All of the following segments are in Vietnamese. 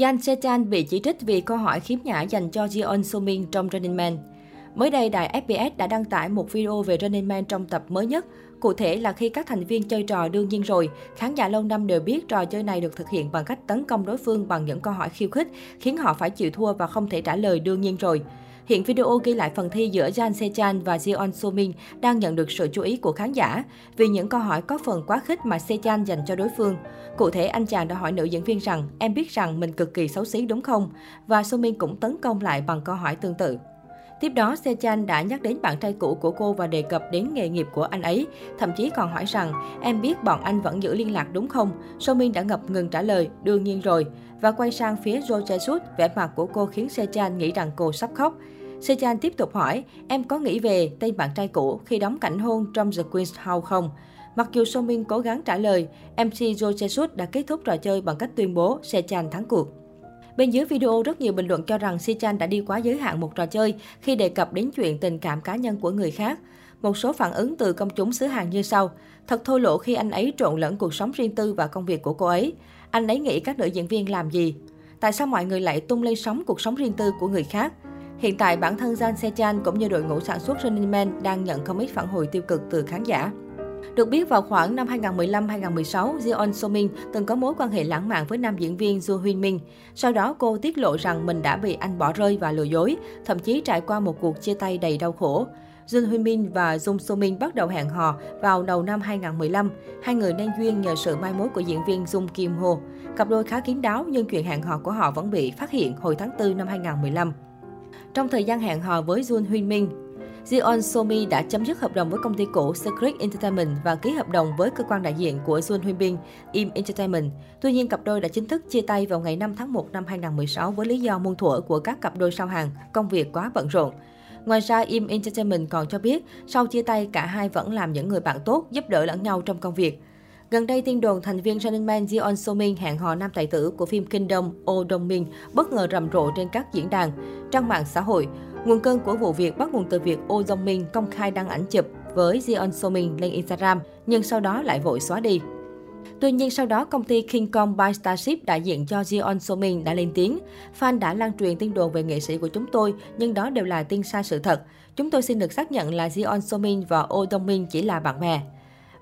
Yan Se-chan bị chỉ trích vì câu hỏi khiếm nhã dành cho Jeon So-min trong Running Man. Mới đây, đài SBS đã đăng tải một video về Running Man trong tập mới nhất. Cụ thể là khi các thành viên chơi trò đương nhiên rồi, khán giả lâu năm đều biết trò chơi này được thực hiện bằng cách tấn công đối phương bằng những câu hỏi khiêu khích, khiến họ phải chịu thua và không thể trả lời đương nhiên rồi. Hiện video ghi lại phần thi giữa Jan Sechan và Jeon So-min đang nhận được sự chú ý của khán giả vì những câu hỏi có phần quá khích mà Sechan dành cho đối phương. Cụ thể, anh chàng đã hỏi nữ diễn viên rằng, em biết rằng mình cực kỳ xấu xí đúng không? Và So-min cũng tấn công lại bằng câu hỏi tương tự. Tiếp đó, Se-chan đã nhắc đến bạn trai cũ của cô và đề cập đến nghề nghiệp của anh ấy. Thậm chí còn hỏi rằng, em biết bọn anh vẫn giữ liên lạc đúng không? So-min đã ngập ngừng trả lời, đương nhiên rồi. Và quay sang phía Jo Jae-suk, vẻ mặt của cô khiến Se-chan nghĩ rằng cô sắp khóc. Se-chan tiếp tục hỏi, em có nghĩ về tên bạn trai cũ khi đóng cảnh hôn trong The Queen's House không? Mặc dù So Min cố gắng trả lời, MC Jo Jae-suk đã kết thúc trò chơi bằng cách tuyên bố Se-chan thắng cuộc. Bên dưới video, rất nhiều bình luận cho rằng Si Chan đã đi quá giới hạn một trò chơi khi đề cập đến chuyện tình cảm cá nhân của người khác. Một số phản ứng từ công chúng xứ Hàn như sau. Thật thô lỗ khi anh ấy trộn lẫn cuộc sống riêng tư và công việc của cô ấy. Anh ấy nghĩ các nữ diễn viên làm gì? Tại sao mọi người lại tung lên sóng cuộc sống riêng tư của người khác? Hiện tại, bản thân Jan Sechan cũng như đội ngũ sản xuất Running Man đang nhận không ít phản hồi tiêu cực từ khán giả. Được biết vào khoảng năm 2015-2016, Jeon So Min từng có mối quan hệ lãng mạn với nam diễn viên Jo Hyun Min. Sau đó cô tiết lộ rằng mình đã bị anh bỏ rơi và lừa dối, thậm chí trải qua một cuộc chia tay đầy đau khổ. Jun Hyun Min và Jung So Min bắt đầu hẹn hò vào đầu năm 2015. Hai người nên duyên nhờ sự mai mối của diễn viên Jung Kim Ho. Cặp đôi khá kín đáo nhưng chuyện hẹn hò của họ vẫn bị phát hiện hồi tháng 4 năm 2015. Trong thời gian hẹn hò với Jun Hyun Min, Jeon Somi đã chấm dứt hợp đồng với công ty cũ Secret Entertainment và ký hợp đồng với cơ quan đại diện của Jun Hyun Bin, Im Entertainment. Tuy nhiên, cặp đôi đã chính thức chia tay vào ngày 5 tháng 1 năm 2016 với lý do muôn thuở của các cặp đôi sao hàng, công việc quá bận rộn. Ngoài ra, Im Entertainment còn cho biết, sau chia tay, cả hai vẫn làm những người bạn tốt, giúp đỡ lẫn nhau trong công việc. Gần đây, tin đồn thành viên Running Man Jeon So Min hẹn hò nam tài tử của phim Kingdom Oh Dong Min bất ngờ rầm rộ trên các diễn đàn, trang mạng xã hội. Nguồn cơn của vụ việc bắt nguồn từ việc Oh Dong Min công khai đăng ảnh chụp với Jeon So Min lên Instagram, nhưng sau đó lại vội xóa đi. Tuy nhiên sau đó, công ty King Kong by Starship đại diện cho Jeon So Min đã lên tiếng. Fan đã lan truyền tin đồn về nghệ sĩ của chúng tôi, nhưng đó đều là tin sai sự thật. Chúng tôi xin được xác nhận là Jeon So Min và Oh Dong Min chỉ là bạn bè.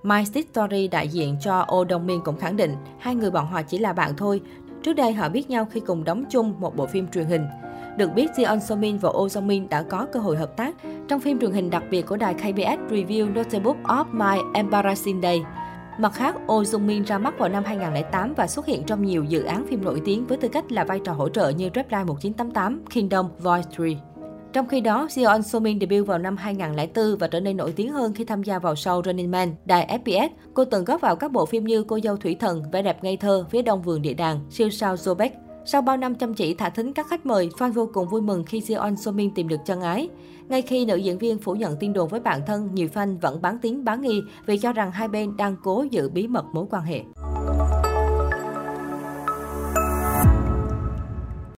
My Story đại diện cho Oh Dong Min cũng khẳng định hai người bọn họ chỉ là bạn thôi. Trước đây họ biết nhau khi cùng đóng chung một bộ phim truyền hình. Được biết, Jeon So Min và Oh Jong Min đã có cơ hội hợp tác trong phim truyền hình đặc biệt của đài KBS Review Notebook of My Embarrassing Day. Mặt khác, Oh Jung Min ra mắt vào năm 2008 và xuất hiện trong nhiều dự án phim nổi tiếng với tư cách là vai trò hỗ trợ như Reply 1988, Kingdom, Voice 3. Trong khi đó, Seon So Min debut vào năm 2004 và trở nên nổi tiếng hơn khi tham gia vào show Running Man, đài FPS. Cô từng góp vào các bộ phim như Cô dâu thủy thần, Vẻ đẹp ngây thơ, Phía đông vườn địa đàng, Siêu sao Zobek. Sau bao năm chăm chỉ thả thính các khách mời, fan vô cùng vui mừng khi Seon So Min tìm được chân ái. Ngay khi nữ diễn viên phủ nhận tin đồn với bản thân, nhiều fan vẫn bán tiếng bán nghi vì cho rằng hai bên đang cố giữ bí mật mối quan hệ.